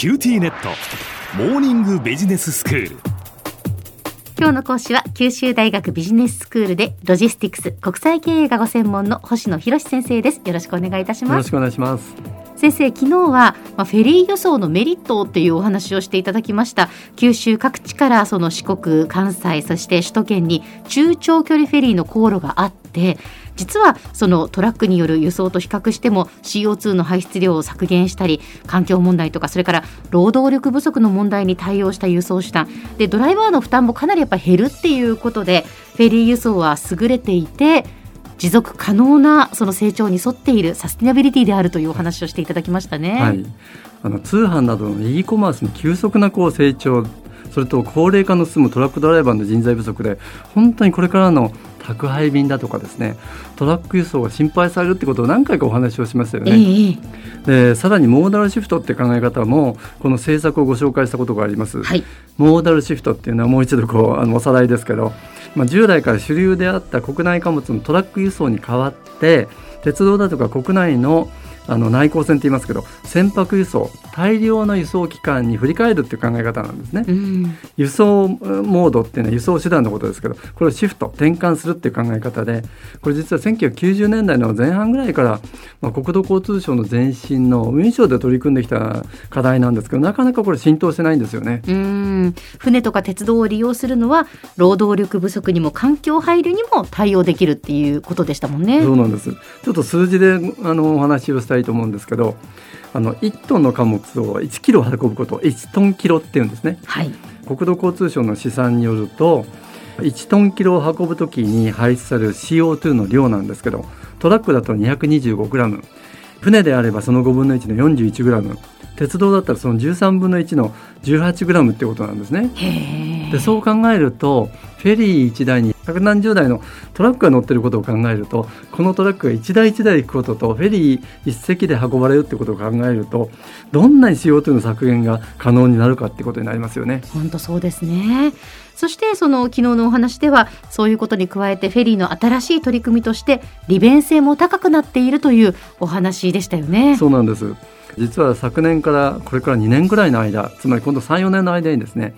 QTnet。モーニングビジネススクール。今日の講師は九州大学ビジネススクールでロジスティクス国際経営がご専門の星野博先生です。よろしくお願いいたします。よろしくお願いします。先生昨日は、まあ、フェリー輸送のメリットっていうお話をしていただきました。九州各地からその四国関西そして首都圏に中長距離フェリーの航路があって実はそのトラックによる輸送と比較しても CO2 の排出量を削減したり環境問題とかそれから労働力不足の問題に対応した輸送手段でドライバーの負担もかなりやっぱ減るっていうことでフェリー輸送は優れていて持続可能なその成長に沿っているサスティナビリティであるというお話をしていただきましたね。はい、あの通販などの e コマースの急速なこう成長それと高齢化の進むトラックドライバーの人材不足で本当にこれからの宅配便だとかですねトラック輸送が心配されるってことを何回かお話をしましたよね。えー、でさらにモーダルシフトって考え方もこの政策をご紹介したことがあります。はい、モーダルシフトっていうのはもう一度こうあのおさらいですけど、まあ、従来から主流であった国内貨物のトラック輸送に代わって鉄道だとか国内のあの内航船って言いますけど船舶輸送大量の輸送機関に振り返るっていう考え方なんですね、うん、輸送モードっていうのは輸送手段のことですけどこれをシフト転換するっていう考え方でこれ実は1990年代の前半ぐらいから、まあ、国土交通省の前身の運輸省で取り組んできた課題なんですけどなかなかこれ浸透してないんですよね。うん。船とか鉄道を利用するのは労働力不足にも環境配慮にも対応できるっていうことでしたもんね。そうなんです。ちょっと数字であのお話をしたいと思うんですけどあの1トンの貨物を1キロ運ぶことを1トンキロっていうんですね、はい、国土交通省の試算によると1トンキロを運ぶときに排出される CO2 の量なんですけどトラックだと225グラム。船であればその5分の1の41グラム。鉄道だったらその13分の1の18グラムってことなんですね。でそう考えるとフェリー1台に百何十台のトラックが乗ってることを考えるとこのトラックが1台1台行くこととフェリー1隻で運ばれるってことを考えるとどんなに CO2 の削減が可能になるかってことになりますよね。本当そうですねそしてその昨日のお話ではそういうことに加えてフェリーの新しい取り組みとして利便性も高くなっているというお話でしたよね。そうなんです実は昨年からこれから2年ぐらいの間つまり今度34年の間にですね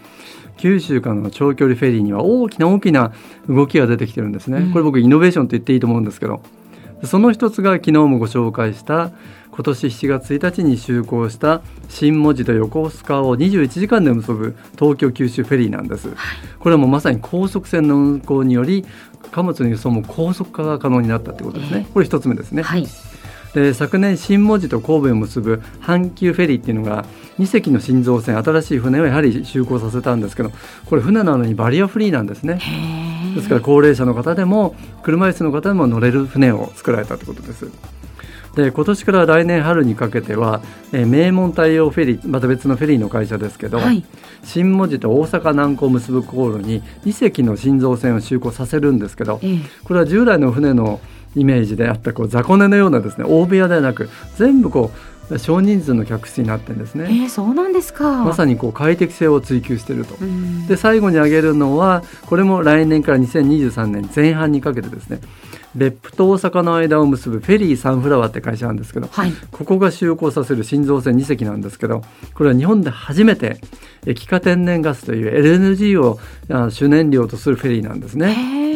九州からの長距離フェリーには大きな大きな動きが出てきてるんですね、これ僕イノベーションと言っていいと思うんですけどその一つが昨日もご紹介した今年7月1日に就航した新門司と横須賀を21時間で結ぶ東京九州フェリーなんです、これはもうまさに高速船の運行により貨物の輸送も高速化が可能になったということですね、これ一つ目ですね、はいで昨年新門司と神戸を結ぶ阪急フェリーっていうのが2隻の新造船新しい船をやはり就航させたんですけどこれ船なのにバリアフリーなんですね。ですから高齢者の方でも車椅子の方でも乗れる船を作られたということです。で今年から来年春にかけては、えー、名門太陽フェリーまた別のフェリーの会社ですけど、はい、新門司と大阪南港を結ぶ航路に2隻の新造船を就航させるんですけど、えー、これは従来の船のイメージであったこう雑魚寝のようなですね大部屋ではなく全部こう少人数の客室になってんですね。えー、そうなんですか。まさにこう快適性を追求していると。で最後に挙げるのはこれも来年から2023年前半にかけてですね。別府と大阪の間を結ぶフェリーサンフラワーって会社なんですけど、はい、ここが就航させる新造船2隻なんですけどこれは日本で初めて液化天然ガスという LNG を主燃料とするフェリーなんですね。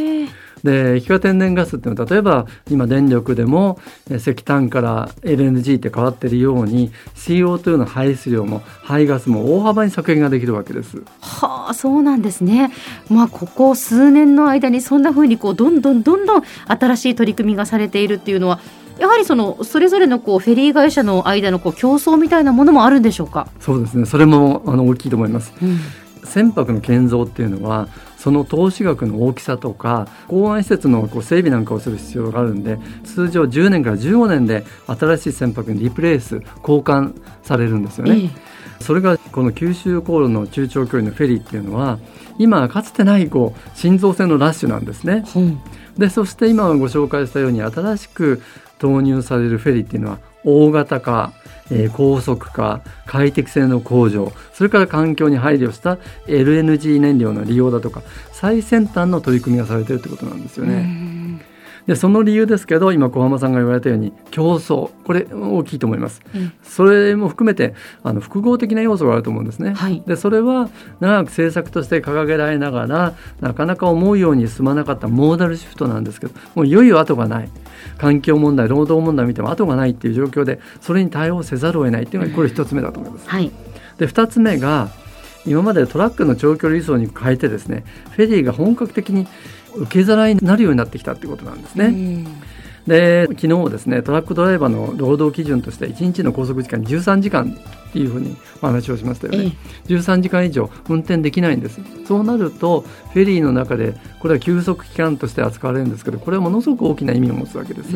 で液化天然ガスっていうのは例えば今電力でも石炭から LNG って変わっているように CO2 の排出量も排ガスも大幅に削減ができるわけです。はあそうなんですね。まあここ数年の間にそんなふうにこうどんどんどんどん新しい取り組みがされているっていうのはやはりそのそれぞれのこうフェリー会社の間のこう競争みたいなものもあるんでしょうか？そうですね。それもあの大きいと思います。うん船舶の建造っていうのはその投資額の大きさとか港湾施設のこう整備なんかをする必要があるんで通常10年から15年で新しい船舶にリプレイス交換されるんですよね。ええそれがこの九州航路の中長距離のフェリーっていうのは今かつてないこう新造船のラッシュなんですね。うん、でそして今ご紹介したように新しく投入されるフェリーっていうのは大型化えー、高速化快適性の向上それから環境に配慮した LNG 燃料の利用だとか最先端の取り組みがされているということなんですよね。でその理由ですけど今小浜さんが言われたように競争。これ大きいと思います、うん。それも含めてあの複合的な要素があると思うんですね、はい。でそれは長く政策として掲げられながらなかなか思うように進まなかったモーダルシフトなんですけどもういよいよ後がない。環境問題労働問題見ても後がないっていう状況でそれに対応せざるを得ないっていうのがこれ一つ目だと思います。はい。で2つ目が今までトラックの長距離輸送に変えてですねフェリーが本格的に受け皿になるようになってきたってことなんですね。うんで昨日ですねトラックドライバーの労働基準として1日の拘束時間13時間っていうふうにお話をしましたよえね。13時間以上運転できないんですそうなるとフェリーの中でこれは休息期間として扱われるんですけどこれはものすごく大きな意味を持つわけです。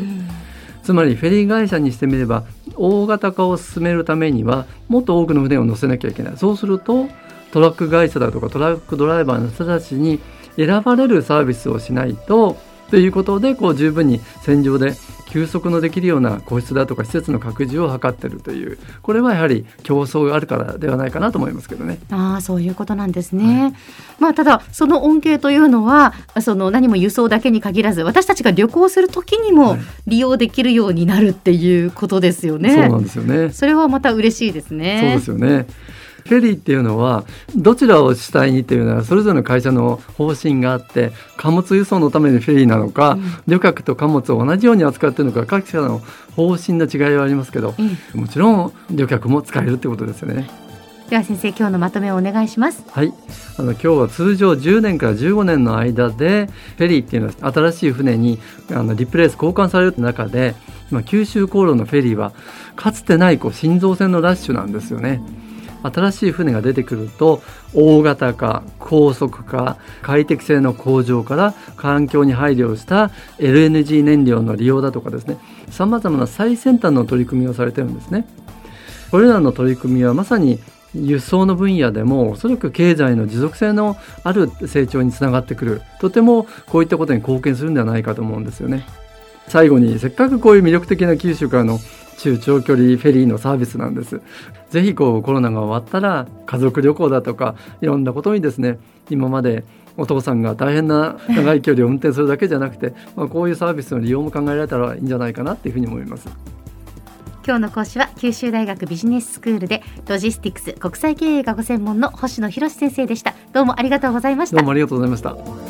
つまりフェリー会社にしてみれば大型化を進めるためにはもっと多くの船を乗せなきゃいけないそうするとトラック会社だとかトラックドライバーの人たちに選ばれるサービスをしないとということでこう十分に戦場で休息のできるような個室だとか施設の拡充を図っているというこれはやはり競争があるからではないかなと思いますけどね。ああそういうことなんですね。まあただその恩恵というのはその何も輸送だけに限らず私たちが旅行する時にもはい利用できるようになるっていうことですよね。そうなんですよね。それはまた嬉しいですね。そうですよね。フェリーっていうのはどちらを主体にっていうのはそれぞれの会社の方針があって貨物輸送のためにフェリーなのか、うん旅客と貨物を同じように扱っているのか各社の方針の違いはありますけどええもちろん旅客も使えるってことですよね。では先生今日のまとめをお願いします。はい、あの今日は通常10年から15年の間でフェリーっていうのは新しい船にあのリプレイス交換される中で今九州航路のフェリーはかつてないこう心臓船のラッシュなんですよね。新しい船が出てくると大型化高速化快適性の向上から環境に配慮した LNG 燃料の利用だとかですねさまざまな最先端の取り組みをされてるんですね。これらの取り組みはまさに輸送の分野でもおそらく経済の持続性のある成長につながってくるとてもこういったことに貢献するんではないかと思うんですよね最後にせっかくこういう魅力的な九州からの中長距離フェリーのサービスなんですぜひこうコロナが終わったら家族旅行だとかいろんなことにですね今までお父さんが大変な長い距離を運転するだけじゃなくて、まあ、こういうサービスの利用も考えられたらいいんじゃないかなっていうふうに思います。今日の講師は九州大学ビジネススクールでロジスティクス国際経営がご専門の星野博先生でした。どうもありがとうございましたどうも。ありがとうございました。